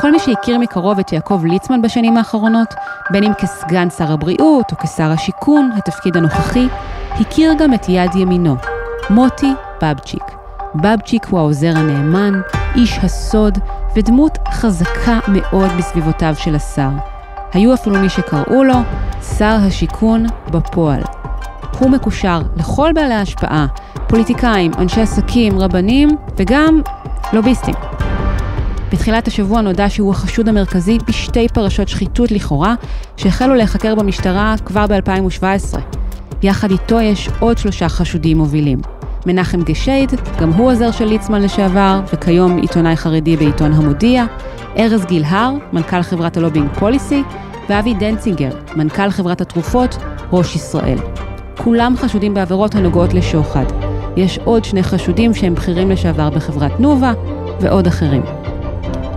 כל מי שהכיר מקרוב את יעקב ליצמן בשנים האחרונות, בין אם כסגן שר הבריאות או כשר השיכון, התפקיד הנוכחי, הכיר גם את יד ימינו, מוטי בבצ'יק. בבצ'יק הוא העוזר הנאמן, איש הסוד ודמות חזקה מאוד בסביבותיו של השר. היו אפילו מי שקראו לו שר השיכון בפועל. הוא מקושר לכל בעלי ההשפעה, פוליטיקאים, אנשי עסקים, רבנים וגם לוביסטים. בתחילת השבוע נודע שהוא החשוד המרכזי בשתי פרשות שחיתות לכאורה, שהחלו להיחקר במשטרה כבר ב-2017. יחד איתו יש עוד שלושה חשודים מובילים. מנחם גשייד, גם הוא עוזר של ליצמן לשעבר, וכיום עיתונאי חרדי בעיתון המודיע, ארז גילהר, מנכ"ל חברת הלובינג פוליסי, ואבי דנצינגר, מנכ"ל חברת התרופות, ראש ישראל. כולם חשודים בעבירות הנוגעות לשוחד. יש עוד שני חשודים שהם בכירים לשעבר בחברת תנובה, ועוד אחרים.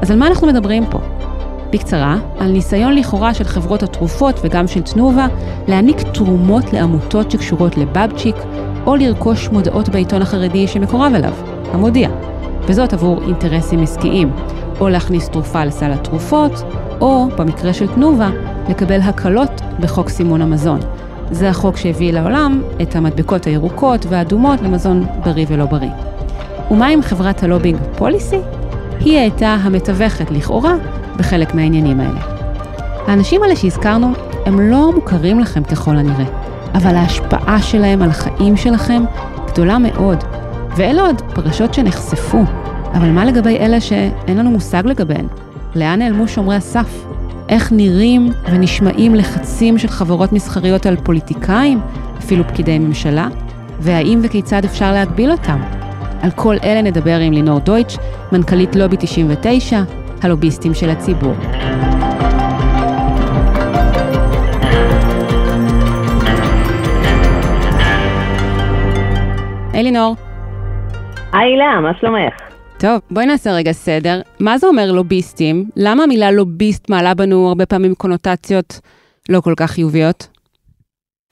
אז על מה אנחנו מדברים פה? בקצרה, על ניסיון לכאורה של חברות התרופות וגם של תנובה להעניק תרומות לעמותות שקשורות לבבצ'יק, או לרכוש מודעות בעיתון החרדי שמקורב אליו, המודיע. וזאת עבור אינטרסים עסקיים, או להכניס תרופה לסל התרופות, או, במקרה של תנובה, לקבל הקלות בחוק סימון המזון. זה החוק שהביא לעולם את המדבקות הירוקות והאדומות למזון בריא ולא בריא. ומה עם חברת הלובינג פוליסי? היא הייתה המתווכת לכאורה בחלק מהעניינים האלה. האנשים האלה שהזכרנו, הם לא מוכרים לכם ככל הנראה, אבל ההשפעה שלהם על החיים שלכם גדולה מאוד. ואלה עוד פרשות שנחשפו, אבל מה לגבי אלה שאין לנו מושג לגביהן? לאן נעלמו שומרי הסף? איך נראים ונשמעים לחצים של חברות מסחריות על פוליטיקאים, אפילו פקידי ממשלה? והאם וכיצד אפשר להגביל אותם? על כל אלה נדבר עם לינור דויטש, מנכ"לית לובי 99, הלוביסטים של הציבור. היי לינור. היי לאה, מה שלומך? טוב, בואי נעשה רגע סדר. מה זה אומר לוביסטים? למה המילה לוביסט מעלה בנו הרבה פעמים קונוטציות לא כל כך חיוביות?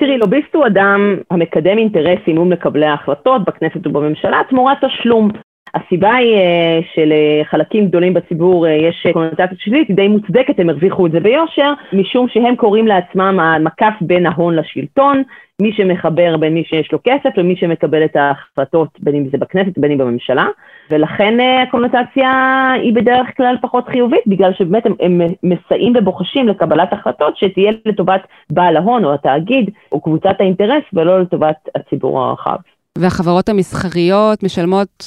תראי, לוביסט הוא אדם המקדם אינטרסים מול מקבלי ההחלטות בכנסת ובממשלה תמורת תשלום. הסיבה היא אה, שלחלקים גדולים בציבור אה, יש קונוטציה שלילית, היא די מוצדקת, הם הרוויחו את זה ביושר, משום שהם קוראים לעצמם המקף בין ההון לשלטון, מי שמחבר בין מי שיש לו כסף למי שמקבל את ההחלטות, בין אם זה בכנסת ובין אם בממשלה, ולכן אה, הקונוטציה היא בדרך כלל פחות חיובית, בגלל שבאמת הם, הם מסייעים ובוחשים לקבלת החלטות שתהיה לטובת בעל ההון או התאגיד או קבוצת האינטרס ולא לטובת הציבור הרחב. והחברות המסחריות משלמות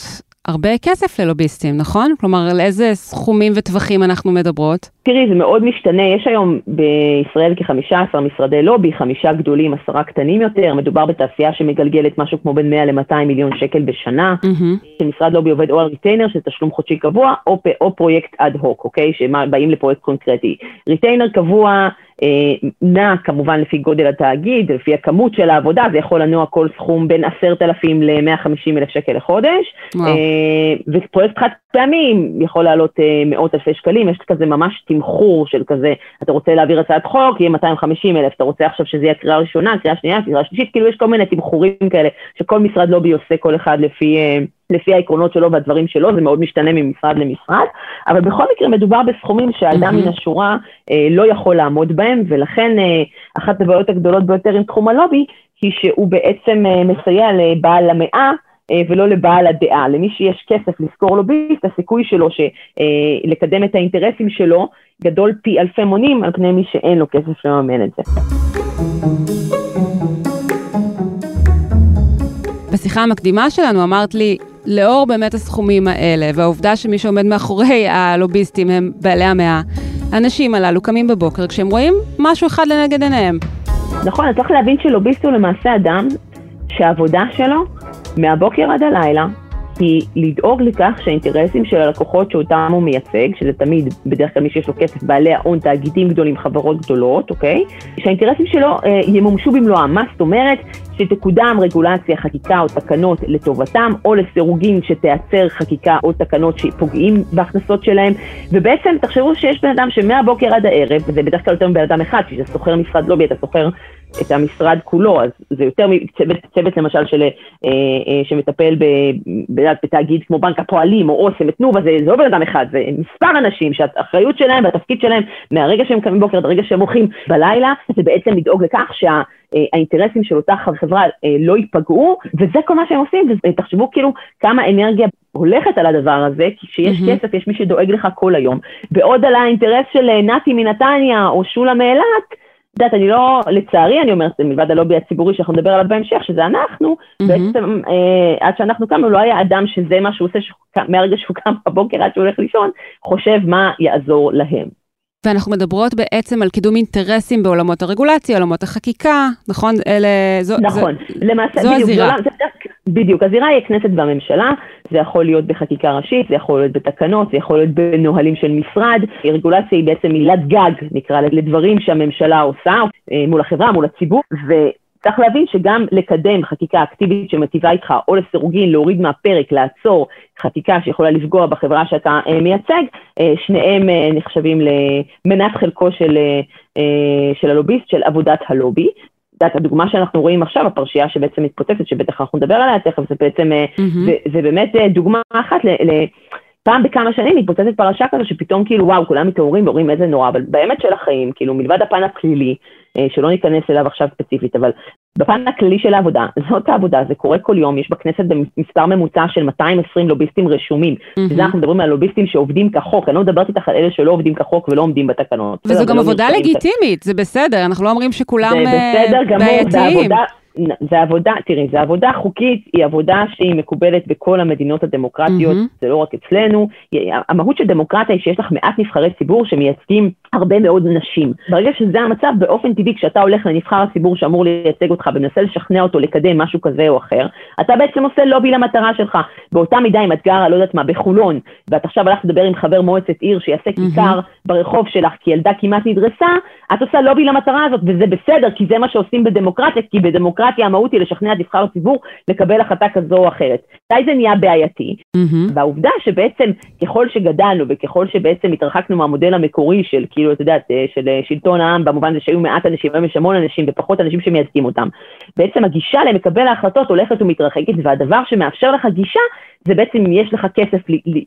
הרבה כסף ללוביסטים, נכון? כלומר, על איזה סכומים וטווחים אנחנו מדברות? תראי, זה מאוד משתנה. יש היום בישראל כ-15 משרדי לובי, חמישה גדולים, עשרה קטנים יותר. מדובר בתעשייה שמגלגלת משהו כמו בין 100 ל-200 מיליון שקל בשנה. Mm-hmm. משרד לובי עובד או על retainer, שזה תשלום חודשי קבוע, או, או פרויקט אד הוק, אוקיי? שבאים לפרויקט קונקרטי. retainer קבוע נע כמובן לפי גודל התאגיד, לפי הכמות של העבודה, זה יכול לנוע כל סכום בין עשרת אלפים ל-150 אלף שקל לחודש, וואו. אה, ופרויקט חד פעמים יכול לעלות אה, מאות אלפי שקלים, יש כזה ממש תמחור של כזה, אתה רוצה להעביר הצעת חוק, יהיה 250 אלף, אתה רוצה עכשיו שזה יהיה קריאה ראשונה, קריאה שנייה, קריאה שלישית, כאילו יש כל מיני תמחורים כאלה, שכל משרד לובי עושה כל אחד לפי... לפי העקרונות שלו והדברים שלו, זה מאוד משתנה ממשרד למשרד, אבל בכל מקרה מדובר בסכומים שאדם מן השורה אה, לא יכול לעמוד בהם, ולכן אה, אחת הבעיות הגדולות ביותר עם תחום הלובי, היא שהוא בעצם אה, מסייע לבעל המאה, אה, ולא לבעל הדעה. למי שיש כסף לשכור לוביסט, הסיכוי שלו ש, אה, לקדם את האינטרסים שלו גדול פי אלפי מונים על פני מי שאין לו כסף לממן את זה. בשיחה המקדימה שלנו אמרת לי, לאור באמת הסכומים האלה, והעובדה שמי שעומד מאחורי הלוביסטים הם בעלי המאה, האנשים הללו קמים בבוקר כשהם רואים משהו אחד לנגד עיניהם. נכון, אז צריך להבין שלוביסט הוא למעשה אדם שהעבודה שלו מהבוקר עד הלילה היא לדאוג לכך שהאינטרסים של הלקוחות שאותם הוא מייצג, שזה תמיד בדרך כלל מי שיש לו כסף, בעלי ההון, תאגידים גדולים, חברות גדולות, אוקיי? שהאינטרסים שלו אה, ימומשו במלואם. מה זאת אומרת? שתקודם רגולציה, חקיקה או תקנות לטובתם, או לסירוגין שתייצר חקיקה או תקנות שפוגעים בהכנסות שלהם, ובעצם תחשבו שיש בן אדם שמהבוקר עד הערב, וזה בדרך כלל יותר מבן אדם אחד, כשאתה שוכר משרד לובי, אתה שוכר את המשרד כולו, אז זה יותר מצוות, צוות למשל של, אה, אה, שמטפל ב, בתאגיד כמו בנק הפועלים או אוסם ותנובה, זה, זה לא בן אדם אחד, זה מספר אנשים שהאחריות שלהם והתפקיד שלהם מהרגע שהם קמים בוקר עד הרגע שהם הולכים בלילה, זה בעצם לדאוג לכך שה... האינטרסים של אותה חברה לא ייפגעו, וזה כל מה שהם עושים, ותחשבו כאילו כמה אנרגיה הולכת על הדבר הזה, כי כשיש mm-hmm. כסף יש מי שדואג לך כל היום. בעוד על האינטרס של נתי מנתניה או שולה מאילת, יודעת, אני לא, לצערי אני אומרת, מלבד הלובי הציבורי שאנחנו נדבר עליו בהמשך, שזה אנחנו, mm-hmm. בעצם אה, עד שאנחנו קמנו לא היה אדם שזה מה שהוא עושה מהרגע שהוא קם בבוקר עד שהוא הולך לישון, חושב מה יעזור להם. ואנחנו מדברות בעצם על קידום אינטרסים בעולמות הרגולציה, עולמות החקיקה, נכון? אלה, זו, נכון, זו, למעשה, זו בדיוק, הזירה. זה, בדיוק, הזירה היא הכנסת והממשלה, זה יכול להיות בחקיקה ראשית, זה יכול להיות בתקנות, זה יכול להיות בנהלים של משרד, רגולציה היא בעצם מילת גג, נקרא לדברים שהממשלה עושה אה, מול החברה, מול הציבור, ו... צריך להבין שגם לקדם חקיקה אקטיבית שמטיבה איתך, או לסירוגין, להוריד מהפרק, לעצור חקיקה שיכולה לפגוע בחברה שאתה אה, מייצג, אה, שניהם אה, נחשבים למנת חלקו של, של הלוביסט, של עבודת הלובי. את יודעת, הדוגמה שאנחנו רואים עכשיו, הפרשייה שבעצם מתפוצצת, שבטח אנחנו נדבר עליה תכף, זה בעצם, mm-hmm. זה, זה באמת דוגמה אחת ל... ל פעם בכמה שנים מתפוצצת פרשה כזו שפתאום כאילו וואו, כולם מתעוררים ואומרים איזה נורא, אבל באמת של החיים, כאילו מלבד הפן הפלילי, שלא ניכנס אליו עכשיו ספציפית, אבל בפן הכללי של העבודה, זאת העבודה, זה קורה כל יום, יש בכנסת במספר ממוצע של 220 לוביסטים רשומים, mm-hmm. אנחנו מדברים על לוביסטים שעובדים כחוק, אני לא מדברת איתך על אלה שלא עובדים כחוק ולא עומדים בתקנות. וזו גם לא עבודה לגיטימית, זה בסדר, אנחנו לא אומרים שכולם בעייתיים. זה עבודה... זה עבודה, תראי, זה עבודה חוקית, היא עבודה שהיא מקובלת בכל המדינות הדמוקרטיות, mm-hmm. זה לא רק אצלנו. המהות של דמוקרטיה היא שיש לך מעט נבחרי ציבור שמייצגים הרבה מאוד נשים. ברגע שזה המצב, באופן טבעי, כשאתה הולך לנבחר הציבור שאמור לייצג אותך ומנסה לשכנע אותו לקדם משהו כזה או אחר, אתה בעצם עושה לובי למטרה שלך. באותה מידה עם אתגר, לא יודעת מה, בחולון, ואת עכשיו הלכת לדבר עם חבר מועצת עיר שיעשה. כיכר ברחוב שלך כי ילדה כמעט נדרסה, את עושה לובי למטרה הזאת, וזה בסדר, כי זה מה שעושים בדמוקרטיה, כי בדמוקרטיה המהות היא לשכנע את נבחר הציבור לקבל החלטה כזו או אחרת. מתי זה נהיה בעייתי? והעובדה שבעצם ככל שגדלנו וככל שבעצם התרחקנו מהמודל המקורי של כאילו, את יודעת, אה, של אה, שלטון העם, במובן הזה שהיו מעט אנשים, היום יש המון אנשים ופחות אנשים שמייצגים אותם. בעצם הגישה למקבל ההחלטות הולכת ומתרחקת, והדבר שמאפשר לך גישה זה בעצם אם יש לך כסף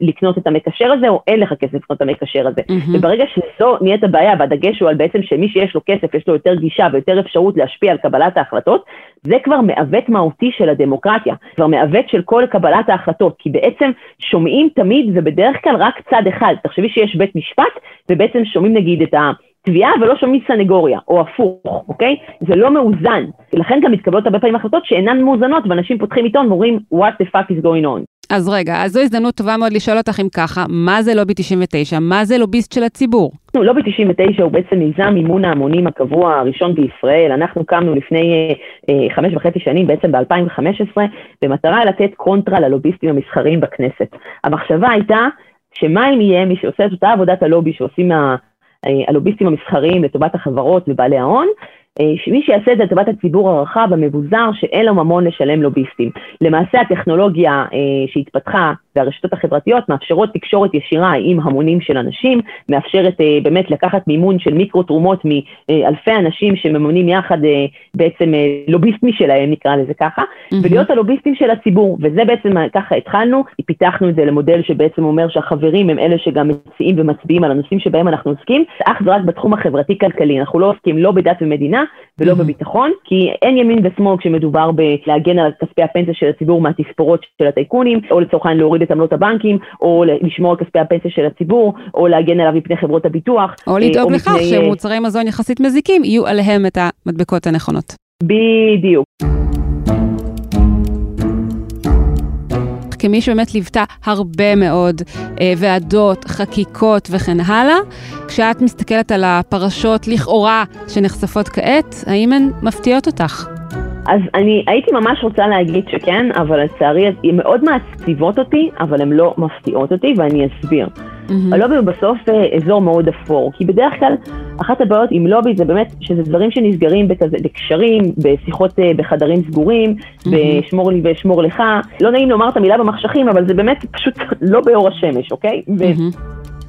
לקנות את המקשר הזה, או אין לך כסף לקנות את המקשר הזה. Mm-hmm. וברגע שזו נהיית הבעיה, והדגש הוא על בעצם שמי שיש לו כסף, יש לו יותר גישה ויותר אפשרות להשפיע על קבלת ההחלטות, זה כבר מעוות מהותי של הדמוקרטיה, כבר מעוות של כל קבלת ההחלטות, כי בעצם שומעים תמיד, ובדרך כלל רק צד אחד. תחשבי שיש בית משפט, ובעצם שומעים נגיד את ה... תביעה ולא שומעים סנגוריה, או הפוך, אוקיי? זה לא מאוזן. לכן גם מתקבלות הרבה פעמים החלטות שאינן מאוזנות, ואנשים פותחים עיתון ואומרים, what the fuck is going on. אז רגע, אז זו הזדמנות טובה מאוד לשאול אותך אם ככה, מה זה לובי 99? מה זה לוביסט של הציבור? לובי 99 הוא בעצם מיזם מימון ההמונים הקבוע הראשון בישראל. אנחנו קמנו לפני אה, אה, חמש וחצי שנים, בעצם ב-2015, במטרה לתת קונטרה ללוביסטים המסחריים בכנסת. המחשבה הייתה שמה אם יהיה מי שעושה את אותה עבודת הלובי שעושים הלוביסטים המסחריים לטובת החברות ובעלי ההון, אה, שמי שיעשה את זה לטובת הציבור הרחב, המבוזר, שאין לו ממון לשלם לוביסטים. למעשה הטכנולוגיה אה, שהתפתחה והרשתות החברתיות מאפשרות תקשורת ישירה עם המונים של אנשים, מאפשרת אה, באמת לקחת מימון של מיקרו תרומות מאלפי אנשים שממונים יחד אה, בעצם אה, לוביסט משלהם, נקרא לזה ככה, mm-hmm. ולהיות הלוביסטים של הציבור, וזה בעצם ככה התחלנו, פיתחנו את זה למודל שבעצם אומר שהחברים הם אלה שגם מציעים ומצביעים על הנושאים שבהם אנחנו עוסקים, אך ורק בתחום החברתי-כלכלי, אנחנו לא עוסקים לא בדת ומדינה ולא. בביטחון, כי אין ימין ושמאל כשמדובר בלהגן על כספי הפנסיה של הציבור מהתספורות של הטייקונים, או לצורך העניין להוריד את עמלות הבנקים, או לשמור על כספי הפנסיה של הציבור, או להגן עליו מפני חברות הביטוח. או לדאוג לכך מפני... שמוצרי מזון יחסית מזיקים, יהיו עליהם את המדבקות הנכונות. בדיוק. כמי שבאמת ליוותה הרבה מאוד אה, ועדות, חקיקות וכן הלאה, כשאת מסתכלת על הפרשות לכאורה שנחשפות כעת, האם הן מפתיעות אותך? אז אני הייתי ממש רוצה להגיד שכן, אבל לצערי הן מאוד מעציבות אותי, אבל הן לא מפתיעות אותי, ואני אסביר. Mm-hmm. הלובי הוא בסוף אה, אזור מאוד אפור, כי בדרך כלל אחת הבעיות עם לובי זה באמת שזה דברים שנסגרים בכזה, בקשרים, בשיחות אה, בחדרים סגורים, mm-hmm. בשמור לי ושמור לך. לא נעים לומר את המילה במחשכים, אבל זה באמת פשוט לא באור השמש, אוקיי? Mm-hmm.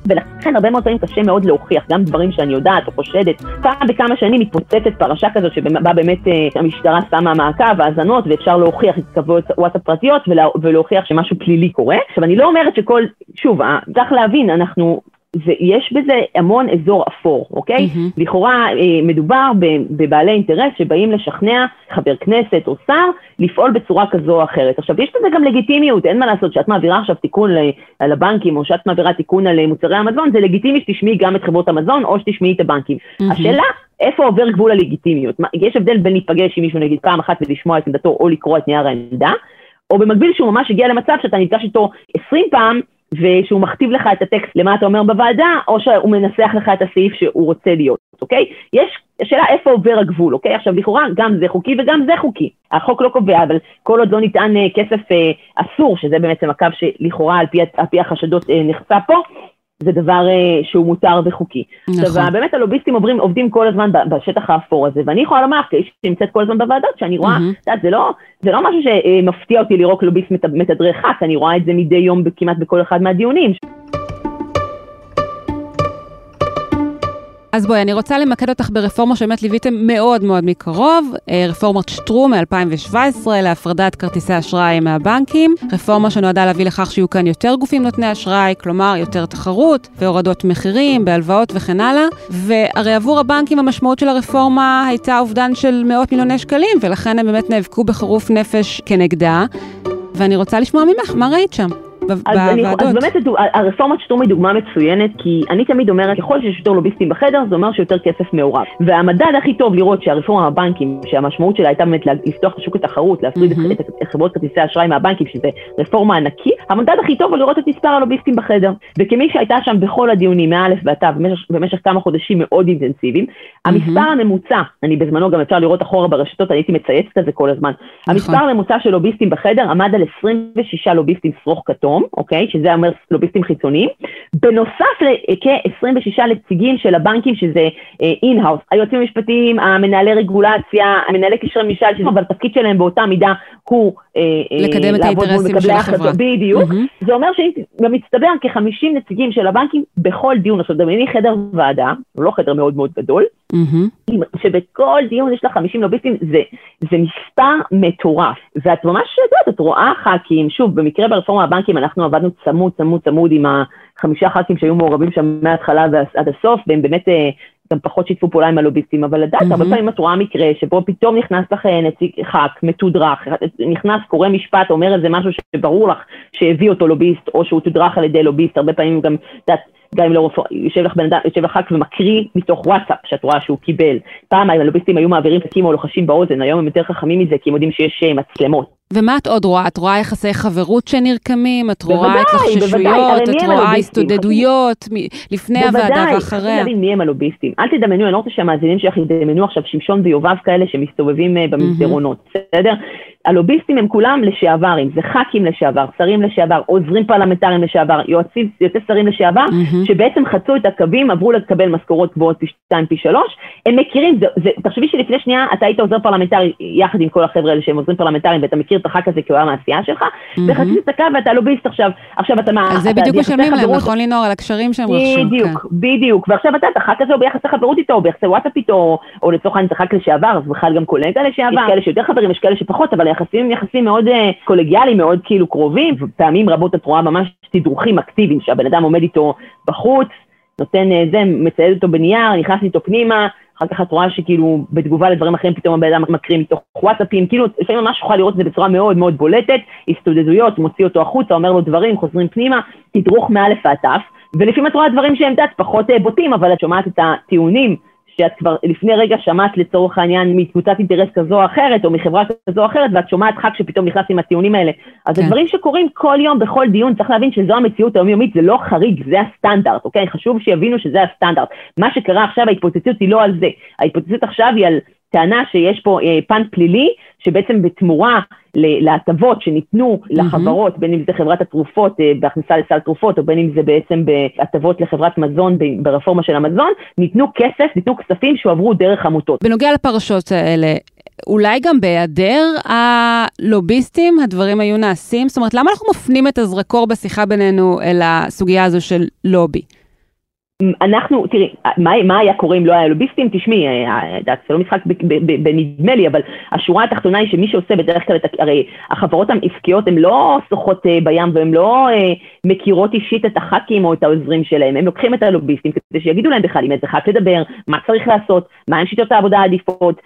ולכן הרבה מאוד פעמים קשה מאוד להוכיח, גם דברים שאני יודעת או חושדת. פעם בכמה שנים מתפוצצת פרשה כזאת שבה באמת אה, המשטרה שמה מעקב, האזנות, ואפשר להוכיח התכתבויות וואטסאפ פרטיות ולה, ולהוכיח שמשהו פלילי קורה. עכשיו, אני לא אומרת שכל, שוב, אה, צריך להבין, אנחנו ויש בזה המון אזור אפור, אוקיי? Mm-hmm. לכאורה אה, מדובר בבעלי אינטרס שבאים לשכנע חבר כנסת או שר לפעול בצורה כזו או אחרת. עכשיו, יש בזה גם לגיטימיות, אין מה לעשות, שאת מעבירה עכשיו תיקון על הבנקים או שאת מעבירה תיקון על מוצרי המזון, זה לגיטימי שתשמעי גם את חברות המזון או שתשמעי את הבנקים. Mm-hmm. השאלה, איפה עובר גבול הלגיטימיות? יש הבדל בין להיפגש עם מישהו נגיד פעם אחת ולשמוע את עמדתו או לקרוא את נייר העמדה, או במקביל שהוא ממש הגיע למצב שאתה נפגש איתו 20 פעם, ושהוא מכתיב לך את הטקסט למה אתה אומר בוועדה, או שהוא מנסח לך את הסעיף שהוא רוצה להיות, אוקיי? יש שאלה איפה עובר הגבול, אוקיי? עכשיו לכאורה גם זה חוקי וגם זה חוקי. החוק לא קובע, אבל כל עוד לא נטען אה, כסף אה, אסור, שזה בעצם הקו שלכאורה על פי, על פי החשדות אה, נחצה פה, זה דבר uh, שהוא מותר וחוקי. נכון. עכשיו, באמת הלוביסטים עוברים, עובדים כל הזמן בשטח האפור הזה, ואני יכולה לומר, כאיש שנמצאת כל הזמן בוועדות, שאני רואה, את יודעת, זה לא, זה לא משהו שמפתיע אותי לראות לוביסט מתדרך ח"כ, אני רואה את זה מדי יום כמעט בכל אחד מהדיונים. אז בואי, אני רוצה למקד אותך ברפורמה שבאמת ליוויתם מאוד מאוד מקרוב, אה, רפורמת שטרום מ-2017 להפרדת כרטיסי אשראי מהבנקים, רפורמה שנועדה להביא לכך שיהיו כאן יותר גופים נותני אשראי, כלומר יותר תחרות והורדות מחירים בהלוואות וכן הלאה, והרי עבור הבנקים המשמעות של הרפורמה הייתה אובדן של מאות מיליוני שקלים, ולכן הם באמת נאבקו בחירוף נפש כנגדה, ואני רוצה לשמוע ממך, מה ראית שם? בוועדות. אז באמת הרפורמת שטרום היא דוגמה מצוינת, כי אני תמיד אומרת, ככל שיש יותר לוביסטים בחדר, זה אומר שיותר כסף מעורב. והמדד הכי טוב לראות שהרפורמה בבנקים, שהמשמעות שלה הייתה באמת לפתוח את השוק לתחרות, להפריד את חברות כרטיסי האשראי מהבנקים, שזה רפורמה ענקית, המדד הכי טוב הוא לראות את מספר הלוביסטים בחדר. וכמי שהייתה שם בכל הדיונים, מא' ועד ת', במשך כמה חודשים מאוד אינטנסיביים, המספר הממוצע, אני בזמנו גם אפשר לראות אחורה ברשתות, אני הייתי מצייצת את זה כל הזמן, נכון. המספר הממוצע של לוביסטים בחדר עמד על 26 לוביסטים שרוך כתום. היום, אוקיי? שזה אומר לוביסטים חיצוניים, בנוסף לכ-26 נציגים של הבנקים, שזה in-house, היועצים המשפטיים, המנהלי רגולציה, המנהלי קשרי ממשל, אבל התפקיד שלהם באותה מידה הוא אה, אה, לקדם את האינטרסים של החברה. בדיוק. Mm-hmm. זה אומר שבמצטבר כ-50 נציגים של הבנקים בכל דיון, עכשיו דמייני חדר ועדה, הוא לא חדר מאוד מאוד גדול, mm-hmm. שבכל דיון יש לה 50 לוביסטים, זה, זה מספר מטורף. ואת ממש יודעת, את רואה ח"כים, שוב, במקרה ברפורמה הבנקים אנחנו עבדנו צמוד, צמוד, צמוד עם החמישה ח"כים שהיו מעורבים שם מההתחלה ועד הסוף, והם באמת אה, גם פחות שיתפו פעולה עם הלוביסטים, אבל לדעת, mm-hmm. הרבה פעמים את רואה מקרה שבו פתאום נכנס לך אה, נציג ח"כ מתודרך, נכנס קורא משפט, אומר איזה משהו שברור לך שהביא אותו לוביסט, או שהוא תודרך על ידי לוביסט, הרבה פעמים גם, את יודעת, גם אם לא רפואה, יושב לך בן אדם, יושב לך ח"כ ומקריא מתוך וואטסאפ שאת רואה שהוא קיבל. פעם הלוביסטים היו מעבירים תקים או לוחשים באוזן, היום הם יותר חכמים מזה כי הם יודעים שיש אה, מצלמות. ומה את עוד רואה? את רואה יחסי חברות שנרקמים? את רואה בוודאי, את לחששויות? את רואה הסתודדויות לפני בוודאי, הוועדה ואחריה? בוודאי, להבין מי הם הלוביסטים. אל תדמיינו, אני לא רוצה שהמאזינים שלך ידמיינו עכשיו שמשון ויובב כאלה שמסתובבים אה, במסדרונות, בסדר? הלוביסטים הם כולם לשעברים, זה ח"כים לשעבר, שרים לשעבר, עוזרים פרלמנטריים לשעבר, יועצים, יועצי שרים לשעבר, mm-hmm. שבעצם חצו את הקווים, עברו לקבל משכורות גבוהות פי שתיים, פי שלוש, הם מכירים, זה, זה, תחשבי שלפני שנייה אתה היית עוזר פרלמנטרי יחד עם כל החבר'ה האלה שהם עוזרים פרלמנטריים, ואתה מכיר את הח"כ הזה כי הוא היה מהעשייה שלך, אהמ. וחצית את הקו ואתה לוביסט עכשיו, עכשיו אתה מה... אז זה בדיוק משלמים להם, נכון לינור, על הקשרים שהם רכשו. בדיוק, כן. בדיוק, ועכשיו אתה, הח"כ הזה הוא ביחסי חברות איתו, או ביחסי וואטסאפ איתו, או לצורך העניין אתה ח"כ לשעבר, אז בכלל גם קולגה לשעבר, יש כאלה שיותר חברים, יש כאלה שפחות, אבל היחסים יחסים מאוד אה, קולגיאליים, מאוד כאילו קרובים, ופעמים רבות את רואה ממש תדרוכים אקטיביים, שהבן אדם עומד איתו בחוץ, נותן uh, זה, מצייד אותו בנייר, נכנס איתו פנימה, אחר כך את רואה שכאילו בתגובה לדברים אחרים פתאום הבן אדם מקריא מתוך וואטסאפים, כאילו לפעמים ממש יכולה לראות את זה בצורה מאוד מאוד בולטת, הסתודדויות, מוציא אותו החוצה, אומר לו דברים, חוזרים פנימה, תדרוך מאלף ועד תף, ולפעמים את רואה דברים שהם דת פחות אה, בוטים, אבל את שומעת את הטיעונים שאת כבר לפני רגע שמעת לצורך העניין מקבוצת אינטרס כזו או אחרת, או מחברה כזו או אחרת, ואת שומעת ח"כ שפתאום נכנס עם הטיעונים האלה. אז כן. זה דברים שקורים כל יום, בכל דיון, צריך להבין שזו המציאות היומיומית, זה לא חריג, זה הסטנדרט, אוקיי? חשוב שיבינו שזה הסטנדרט. מה שקרה עכשיו, ההתפוצצות היא לא על זה. ההתפוצצות עכשיו היא על טענה שיש פה אה, פן פלילי, שבעצם בתמורה להטבות שניתנו לחברות, mm-hmm. בין אם זה חברת התרופות אה, בהכניסה לסל תרופות, או בין אם זה בעצם בהטבות לחברת מזון ברפורמה של המזון, ניתנו כסף, ניתנו כספים שהועברו דרך עמותות. בנוגע לפרשות האלה, אולי גם בהיעדר הלוביסטים הדברים היו נעשים? זאת אומרת, למה אנחנו מפנים את הזרקור בשיחה בינינו אל הסוגיה הזו של לובי? אנחנו, תראי, מה, מה היה קורה אם לא היה לוביסטים? תשמעי, אה, זה לא משחק בנדמה לי, אבל השורה התחתונה היא שמי שעושה בדרך כלל, הרי החברות העסקיות הן לא שוחות אה, בים והן לא אה, מכירות אישית את הח"כים או את העוזרים שלהם, הם לוקחים את הלוביסטים כדי שיגידו להם בכלל עם איזה ח"כ לדבר, מה צריך לעשות, מה הם שיטות העבודה העדיפות,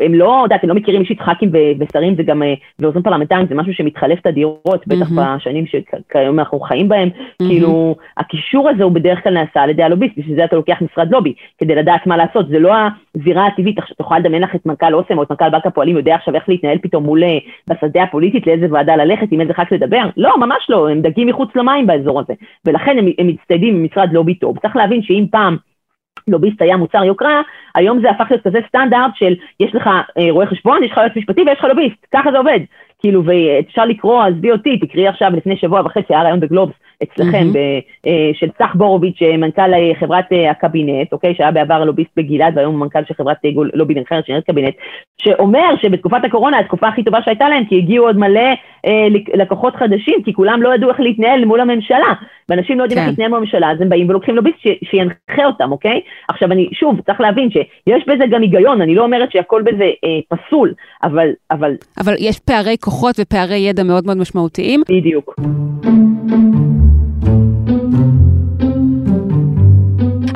הם לא, יודעת, הם לא מכירים אישית ח"כים ושרים, זה גם, אה, ועוזרים פרלמנטריים, זה משהו שמתחלף תדירות, בטח. בשנים שכיום אנחנו חיים בהם. כאילו, הקישור הזה הוא בדרך כלל נעשה על ידי הלוביסט, בשביל זה אתה לוקח משרד לובי, כדי לדעת מה לעשות, זה לא הזירה הטבעית, עכשיו תוכל לדמיין לך את מנכ"ל אוסם או את מנכ"ל בנק הפועלים, יודע עכשיו איך להתנהל פתאום מול, אה, בשדה הפוליטית, לאיזה ועדה ללכת, עם איזה ח"כ לדבר, לא, ממש לא, הם דגים מחוץ למים באזור הזה, ולכן הם, הם מצטיידים במשרד לובי טוב, צריך להבין שאם פעם, לוביסט היה מוצר יוקרה, היום זה הפך להיות כזה סטנדרט של יש לך אה, רואה חשבון, יש לך יועץ משפטי ויש לך לוביסט, ככה זה עובד. כאילו, ואפשר לקרוא, עזבי אותי, תקראי עכשיו לפני שבוע וחצי, היה רעיון בגלובס אצלכם, mm-hmm. של צח בורוביץ', מנכ"ל חברת הקבינט, אוקיי, שהיה בעבר לוביסט בגלעד, והיום הוא מנכ"ל של חברת לובי אחרת שנראית קבינט, שאומר שבתקופת הקורונה, התקופה הכי טובה שהייתה להם, כי הגיעו עוד מלא אה, לקוחות חדשים, כי כולם לא ידעו איך להתנהל מול הממשלה, ואנשים לא יודעים איך כן. להתנהל מול הממשלה, אז הם באים ולוקחים לוביסט ש- שינחה אותם, אוקיי? עכשיו אני, שוב, צריך להבין שיש בזה גם היגיון, אני לא אומרת שהכל בזה אה, פסול, אבל, אבל... אבל יש פערי כוחות ופערי ידע מאוד מאוד משמעותיים. בדיוק.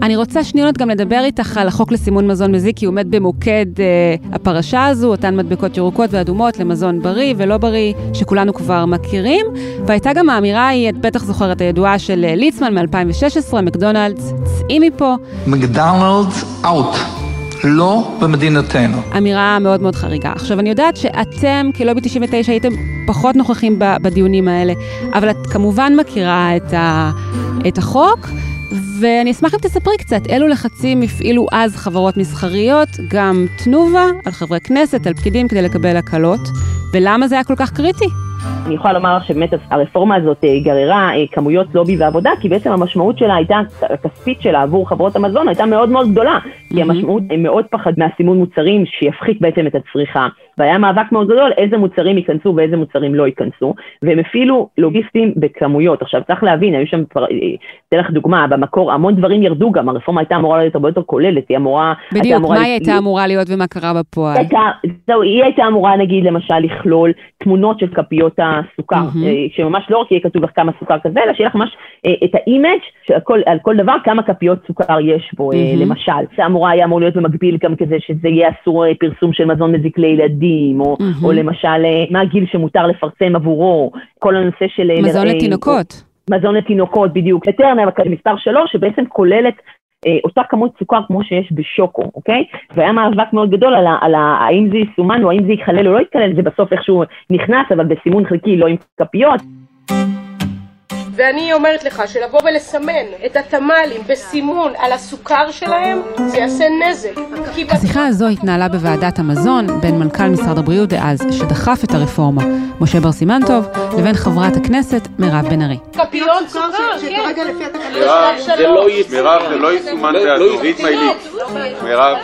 אני רוצה שניות גם לדבר איתך על החוק לסימון מזון מזיק, כי הוא עומד במוקד אה, הפרשה הזו, אותן מדבקות ירוקות ואדומות למזון בריא ולא בריא, שכולנו כבר מכירים. והייתה גם האמירה ההיא, את בטח זוכרת, הידועה של אה, ליצמן מ-2016, מקדונלדס, צאי מפה. מקדונלדס אאוט. לא במדינתנו. אמירה מאוד מאוד חריגה. עכשיו, אני יודעת שאתם, כלובי 99, הייתם פחות נוכחים בדיונים האלה, אבל את כמובן מכירה את, ה, את החוק. ואני אשמח אם תספרי קצת, אילו לחצים הפעילו אז חברות מסחריות, גם תנובה, על חברי כנסת, על פקידים כדי לקבל הקלות, ולמה זה היה כל כך קריטי? אני יכולה לומר לך שבאמת הרפורמה הזאת אה, גררה אה, כמויות לובי ועבודה, כי בעצם המשמעות שלה הייתה, הכספית שלה עבור חברות המזון הייתה מאוד מאוד גדולה, כי המשמעות מאוד פחד מהסימון מוצרים שיפחית בעצם את הצריכה. והיה מאבק מאוד גדול איזה מוצרים ייכנסו ואיזה מוצרים לא ייכנסו, והם הפעילו לוגיסטים בכמויות. עכשיו צריך להבין, היו שם, אתן לך דוגמה, במקור המון דברים ירדו גם, הרפורמה הייתה אמורה להיות הרבה יותר כוללת, היא אמורה... בדיוק, מה היא הייתה אמורה להיות ומה קרה בפועל? זהו, היא הייתה אמורה נגיד למשל לכלול תמונות של כפיות הסוכר, אה, שממש לא רק יהיה כתוב לך כמה סוכר כזה, אלא שיהיה לך ממש אה, את ה image על כל דבר כמה כפיות סוכר יש בו, אה, למשל. זה אמורה היה אמור להיות במקביל גם כזה שזה יהיה אסור פרסום של מזון מזיק לילדים. ילדים, או. או למשל מה הגיל שמותר לפרסם עבורו, כל הנושא של... מזון לתינוקות. מזון לתינוקות, בדיוק. יותר מספר שלוש, שבעצם כוללת אה, אותה כמות סוכר כמו שיש בשוקו, אוקיי? והיה מאבק מאוד גדול על, על האם זה יסומן או האם זה ייכלל או לא ייכלל, זה בסוף איכשהו נכנס, אבל בסימון חלקי, לא עם כפיות. ואני אומרת לך שלבוא ולסמן את התמ"לים בסימון על הסוכר שלהם, זה יעשה נזק. השיחה הזו התנהלה בוועדת המזון בין מנכ"ל משרד הבריאות דאז, שדחף את הרפורמה, משה בר סימן טוב, לבין חברת הכנסת מירב בן ארי. כפיות סוכר, כן. מירב, זה לא יסומן באדומית מיילית. מירב.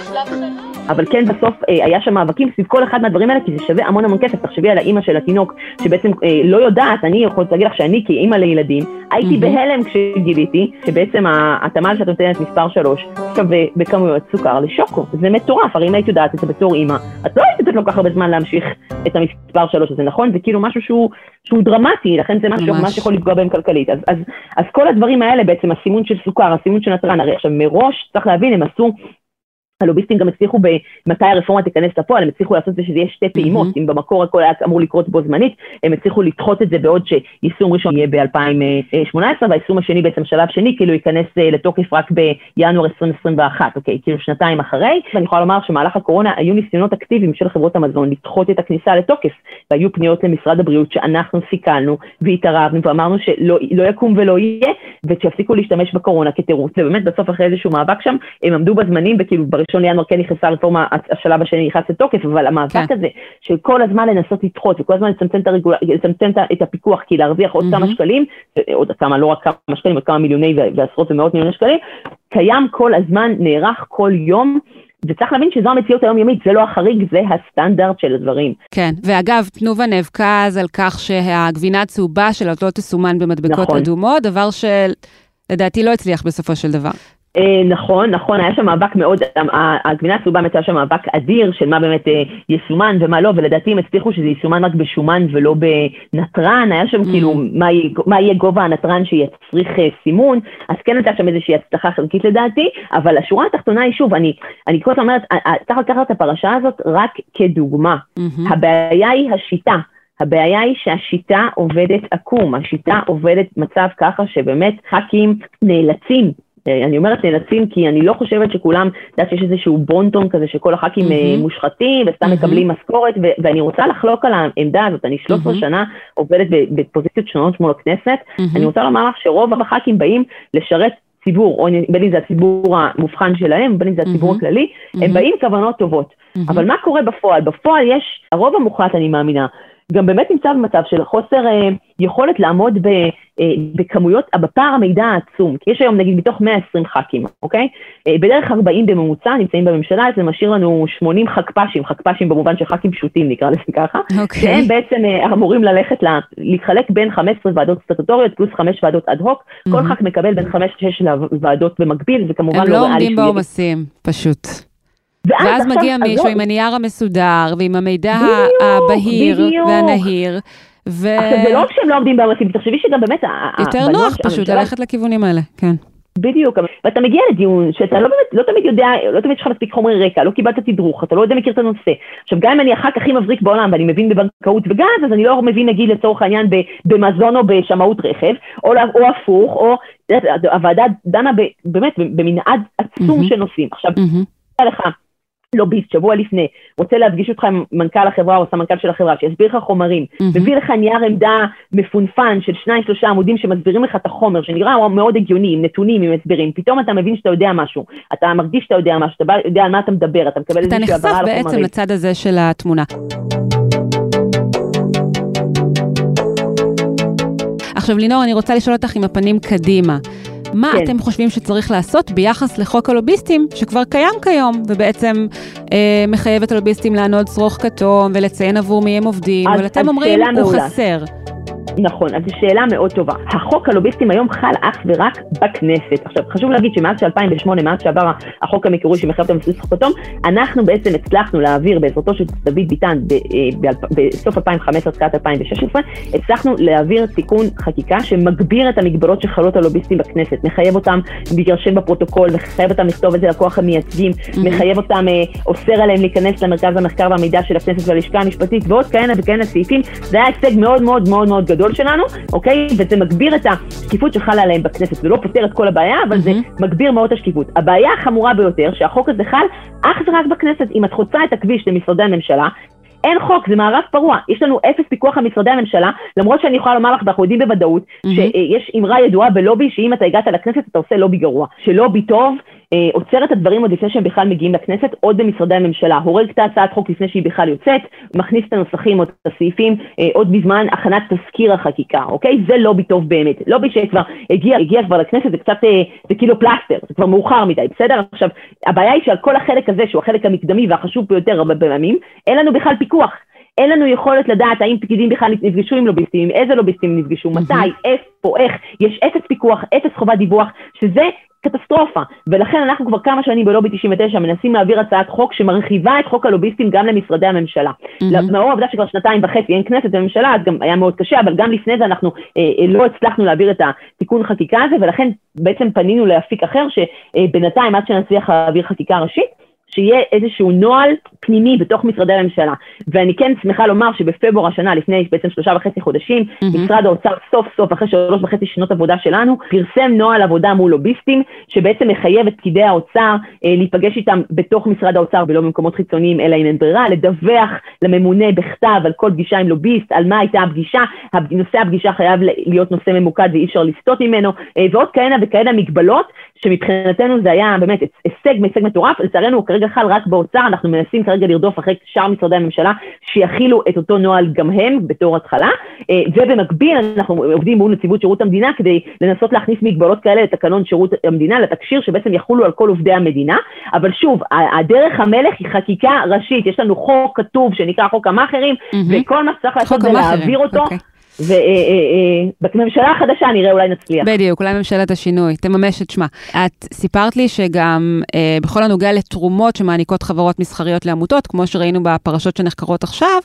אבל כן בסוף אה, היה שם מאבקים סביב כל אחד מהדברים האלה, כי זה שווה המון המון כסף. תחשבי על האימא של התינוק, שבעצם אה, לא יודעת, אני יכולת להגיד לך שאני כאימא לילדים, הייתי בהלם כשגיליתי שבעצם התמ"ל שאת נותנת מספר שלוש שווה בכמויות סוכר לשוקו. זה מטורף, הרי אם היית יודעת את זה בתור אימא, את לא היית לתת לו כל כך הרבה זמן להמשיך את המספר שלוש הזה, נכון? זה כאילו משהו שהוא, שהוא דרמטי, לכן זה משהו שממש יכול לפגוע בהם כלכלית. אז, אז, אז כל הדברים האלה בעצם, הסימון של סוכר, הסימון של נתרן, הרי עכשיו מראש, צריך להבין, הם עשו הלוביסטים גם הצליחו במתי הרפורמה תיכנס לפועל, הם הצליחו לעשות את זה שזה יהיה שתי פעימות, mm-hmm. אם במקור הכל היה אמור לקרות בו זמנית, הם הצליחו לדחות את זה בעוד שיישום ראשון יהיה ב-2018, והיישום השני בעצם שלב שני, כאילו ייכנס אה, לתוקף רק בינואר 2021, אוקיי, כאילו שנתיים אחרי, ואני יכולה לומר שמהלך הקורונה היו ניסיונות אקטיביים של חברות המזון לדחות את הכניסה לתוקף, והיו פניות למשרד הבריאות שאנחנו סיכלנו והתערבנו ואמרנו שלא לא יקום ולא יהיה, ושיפסיקו להשתמש בקורונה כתירוץ, ובאמת בסוף אחרי איזשהו מאבק שם, הם עמדו בזמנים וכאילו בראשון לינואר כן נכנסה רפורמה, השלב השני נכנס לתוקף, אבל המאבק כן. הזה של כל הזמן לנסות לדחות וכל הזמן לצמצם את, הרגול... לצמצם את הפיקוח, כי להרוויח עוד כמה שקלים, עוד כמה, לא רק כמה שקלים, עוד כמה מיליוני ועשרות ומאות מיליוני שקלים, קיים כל הזמן, נערך כל יום. וצריך להבין שזו המציאות היומיומית, זה לא החריג, זה הסטנדרט של הדברים. כן, ואגב, תנובה נאבקה אז על כך שהגבינה הצהובה שלה לא תסומן במדבקות נכון. אדומות, דבר של... לדעתי לא הצליח בסופו של דבר. אה, נכון, נכון, היה שם מאבק מאוד, הגבינה הצהובה באמת היה שם מאבק אדיר של מה באמת אה, יסומן ומה לא, ולדעתי הם הצליחו שזה יסומן רק בשומן ולא בנתרן, היה שם כאילו mm. מה יהיה גובה הנתרן שיצריך אה, סימון, אז כן הייתה שם איזושהי הצלחה חלקית לדעתי, אבל השורה התחתונה היא שוב, אני, כל הזמן אומרת, צריך לקחת את הפרשה הזאת רק כדוגמה. Mm-hmm. הבעיה היא השיטה. הבעיה היא שהשיטה עובדת עקום, השיטה עובדת מצב ככה שבאמת ח"כים נאלצים אני אומרת נאלצים כי אני לא חושבת שכולם, את יודעת שיש איזשהו בונטון כזה שכל הח"כים mm-hmm. מושחתים וסתם mm-hmm. מקבלים משכורת, ואני רוצה לחלוק על העמדה הזאת, אני 13 mm-hmm. שנה עובדת בפוזיציות שונות מול הכנסת, mm-hmm. אני רוצה לומר לך שרוב הח"כים באים לשרת ציבור, או בין אם זה הציבור המובחן שלהם, בין אם זה הציבור mm-hmm. הכללי, mm-hmm. הם באים כוונות טובות. Mm-hmm. אבל מה קורה בפועל? בפועל יש, הרוב המוחלט אני מאמינה, גם באמת נמצא במצב של חוסר אה, יכולת לעמוד ב, אה, בכמויות, בפער המידע העצום, כי יש היום נגיד מתוך 120 ח"כים, אוקיי? אה, בדרך 40 בממוצע נמצאים בממשלה, זה משאיר לנו 80 חכפ"שים, חכפ"שים במובן של ח"כים פשוטים נקרא לזה ככה, אוקיי. שהם בעצם אה, אמורים ללכת, לה, להתחלק בין 15 ועדות סטטוטוריות פלוס 5 ועדות אד הוק, mm-hmm. כל ח"כ מקבל בין 5 ל-6 ועדות במקביל, זה כמובן לא ריאלי. הם לא עומדים בעומסים, פשוט. ואז, ואז מגיע מישהו לא... עם הנייר המסודר ועם המידע הבהיר בדיוק. והנהיר. ו... עכשיו זה לא שהם לא עומדים בעומסים, תחשבי שגם באמת... יותר נוח פשוט ללכת לכיוונים האלה, כן. בדיוק, ואתה מגיע לדיון שאתה לא באמת, לא תמיד יודע, לא תמיד יש לך מספיק חומרי רקע, לא קיבלת תדרוך, אתה לא יודע מכיר את הנושא. עכשיו גם אם אני הח"כ הכי מבריק בעולם ואני מבין בבנקאות וגז, אז אני לא מבין נגיד לצורך העניין במזון או בשמאות רכב, או, או הפוך, או הוועדה דנה באמת במנעד עצום של נושאים. עכשיו, לך לוביסט שבוע לפני, רוצה להפגיש אותך עם מנכ"ל החברה או סמנכ"ל של החברה, שיסביר לך חומרים, mm-hmm. מביא לך נייר עמדה מפונפן של שניים שלושה עמודים שמסבירים לך את החומר, שנראה מאוד הגיוני, עם נתונים, עם הסברים, פתאום אתה מבין שאתה יודע משהו, אתה מרגיש שאתה יודע משהו, אתה יודע על מה אתה מדבר, אתה מקבל איזושהי הבהרה על החומרים. אתה נחשף בעצם לצד הזה של התמונה. עכשיו לינור, אני רוצה לשאול אותך עם הפנים קדימה. מה כן. אתם חושבים שצריך לעשות ביחס לחוק הלוביסטים, שכבר קיים כיום, ובעצם אה, מחייב את הלוביסטים לענוד שרוך כתום ולציין עבור מי הם עובדים, אבל אתם אומרים, הוא חסר. נכון, אז זו שאלה מאוד טובה. החוק הלוביסטים היום חל אך ורק בכנסת. עכשיו, חשוב להגיד שמאז ש-2008, מאז שעבר החוק המקורי שמחייב את המסלול כתום, אנחנו בעצם הצלחנו להעביר בעזרתו של דוד ביטן אה, בסוף 2015, תחילת 2016, הצלחנו להעביר תיקון חקיקה שמגביר את המגבלות שחלות על לוביסטים בכנסת, מחייב אותם להירשם בפרוטוקול, מחייב אותם לכתוב את זה לכוח המייצגים, mm-hmm. מחייב אותם, אה, אוסר עליהם להיכנס למרכז המחקר והמידע של הכנסת והלשכה המשפטית ועוד כהנה וכהנה סעיפים. זה היה הישג מאוד מאוד מאוד מאוד גדול. הגדול שלנו, אוקיי? וזה מגביר את השקיפות שחלה עליהם בכנסת. זה לא פותר את כל הבעיה, אבל mm-hmm. זה מגביר מאוד את השקיפות. הבעיה החמורה ביותר, שהחוק הזה חל אך ורק בכנסת. אם את חוצה את הכביש למשרדי הממשלה, אין חוק, זה מערב פרוע. יש לנו אפס פיקוח על משרדי הממשלה, למרות שאני יכולה לומר לך, ואנחנו יודעים בוודאות, mm-hmm. שיש אמרה ידועה בלובי, שאם אתה הגעת לכנסת אתה עושה לובי גרוע. שלובי טוב עוצר את הדברים עוד לפני שהם בכלל מגיעים לכנסת, עוד במשרדי הממשלה. הורג את ההצעת חוק לפני שהיא בכלל יוצאת, מכניס את הנוסחים או את הסעיפים אה, עוד בזמן הכנת תזכיר החקיקה, אוקיי? זה לובי טוב באמת. לובי שכבר הגיע, הגיע כבר לכנסת, זה קצת, אה, זה כאילו פלסטר, זה כבר מאוחר מדי, בסדר? עכשיו, הבעיה היא שעל כל החלק הזה, שהוא החלק המקדמי והחשוב ביותר הרבה פעמים, אין לנו בכלל פיקוח. אין לנו יכולת לדעת האם פקידים בכלל נפגשו עם לוביסטים, עם איזה לוביסטים נפגשו, מתי, איפה, איך, יש אפס פיקוח, אפס חובת דיווח, שזה קטסטרופה. ולכן אנחנו כבר כמה שנים בלובי 99 מנסים להעביר הצעת חוק שמרחיבה את חוק הלוביסטים גם למשרדי הממשלה. Mm-hmm. לאור העובדה שכבר שנתיים וחצי אין כנסת בממשלה, אז גם היה מאוד קשה, אבל גם לפני זה אנחנו אה, אה לא הצלחנו להעביר את התיקון חקיקה הזה, ולכן בעצם פנינו לאפיק אחר, שבינתיים עד שנצליח להעביר חקיקה ראשית, שיהיה איזשהו נוהל פנימי בתוך משרדי הממשלה. ואני כן שמחה לומר שבפברואר השנה, לפני בעצם שלושה וחצי חודשים, mm-hmm. משרד האוצר סוף סוף, אחרי שלוש וחצי שנות עבודה שלנו, פרסם נוהל עבודה מול לוביסטים, שבעצם מחייב את פקידי האוצר אה, להיפגש איתם בתוך משרד האוצר ולא במקומות חיצוניים, אלא אם אין ברירה, לדווח לממונה בכתב על כל פגישה עם לוביסט, על מה הייתה הפגישה, נושא הפגישה חייב להיות נושא ממוקד ואי אפשר לסטות ממנו, אה, ועוד כהנה וכהנה מגבלות, שמבחינתנו זה היה באמת הישג, הישג מטורף, לצערנו כרגע חל רק באוצר, אנחנו מנסים כרגע לרדוף אחרי שאר משרדי הממשלה שיכילו את אותו נוהל גם הם בתור התחלה, אה, ובמקביל אנחנו עובדים מול נציבות שירות המדינה כדי לנסות להכניס מגבלות כאלה לתקנון שירות המדינה, לתקשיר שבעצם יחולו על כל עובדי המדינה, אבל שוב, הדרך המלך היא חקיקה ראשית, יש לנו חוק כתוב שנקרא חוק המאכערים, mm-hmm. וכל מה שצריך לעשות זה להעביר אותו. Okay. ובממשלה החדשה נראה אולי נצליח. בדיוק, אולי ממשלת השינוי, תממש את שמה. את סיפרת לי שגם אה, בכל הנוגע לתרומות שמעניקות חברות מסחריות לעמותות, כמו שראינו בפרשות שנחקרות עכשיו,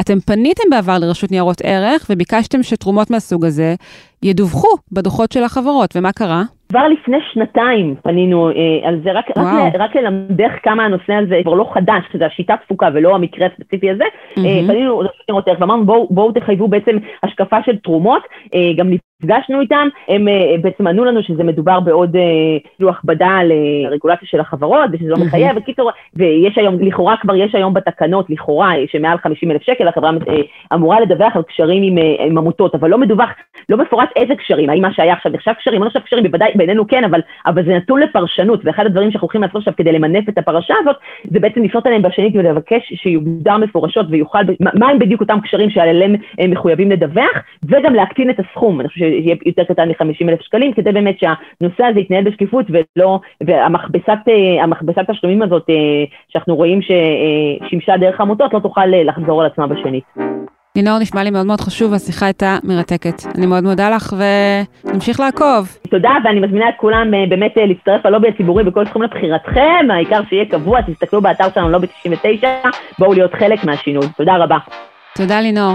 אתם פניתם בעבר לרשות ניירות ערך וביקשתם שתרומות מהסוג הזה ידווחו בדוחות של החברות, ומה קרה? כבר לפני שנתיים פנינו אה, על זה, רק, רק, רק ללמדך כמה הנושא הזה כבר לא חדש, שזה השיטה תפוקה ולא המקרה הספציפי הזה, mm-hmm. אה, פנינו לרשות ואמרנו בואו בוא תחייבו בעצם השקפה של תרומות, אה, גם נפגשנו איתם, הם אה, בעצם ענו לנו שזה מדובר בעוד כאילו הכבדה על הרגולציה של החברות ושזה לא מחייב, בקיצור, ויש היום, לכאורה כבר יש היום בתקנות, לכאורה, שמעל 50 אלף שקל החברה אמורה לדווח על קשרים עם, עם עמותות, אבל לא מדווח, לא מפורט איזה קשרים, האם מה שהיה עכשיו נחשב קשרים, לא נחשב קשרים, בוודאי בעינינו כן, אבל, אבל זה נתון לפרשנות, ואחד הדברים שאנחנו הולכים לעשות עכשיו כדי למנף את הפרשה הזאת, זה בעצם לפנות אליהם בשנית ולבקש שיוגדר מפורשות ויוכל, מה הם בדיוק אותם קשרים שעליהם הם מחויבים לדווח, וגם להקטין את הסכום, אני חושב שיהיה יותר קטן מ-50 אלף שקלים, כדי באמת שהנושא הזה יתנהל בשקיפות ולא, והמכבסת תשלומים הזאת אה, שאנחנו רואים ששימשה דרך עמותות לא תוכל לחזור על עצמה בשנית. לינור נשמע לי מאוד מאוד חשוב, השיחה הייתה מרתקת. אני מאוד מודה לך ונמשיך לעקוב. תודה, ואני מזמינה את כולם אה, באמת אה, להצטרף ללובי הציבורי בכל תחום לבחירתכם, העיקר שיהיה קבוע, תסתכלו באתר שלנו לובי 99, בואו להיות חלק מהשינוי. תודה רבה. תודה לינור.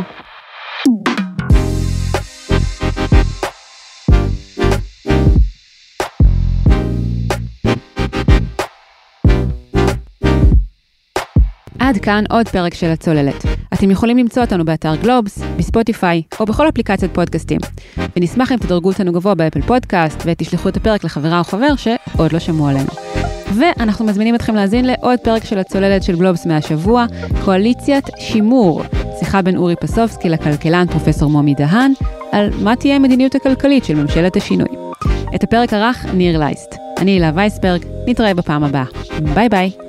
עד כאן עוד פרק של הצוללת. אתם יכולים למצוא אותנו באתר גלובס, בספוטיפיי או בכל אפליקציית פודקאסטים. ונשמח אם תדרגו אותנו גבוה באפל פודקאסט ותשלחו את הפרק לחברה או חבר שעוד לא שמעו עלינו. ואנחנו מזמינים אתכם להאזין לעוד פרק של הצוללת של גלובס מהשבוע, קואליציית שימור, שיחה בין אורי פסובסקי לכלכלן פרופסור מומי דהן, על מה תהיה המדיניות הכלכלית של ממשלת השינוי. את הפרק ערך ניר לייסט. אני הילה וייסברג, נתראה בפעם הבאה. ביי ביי.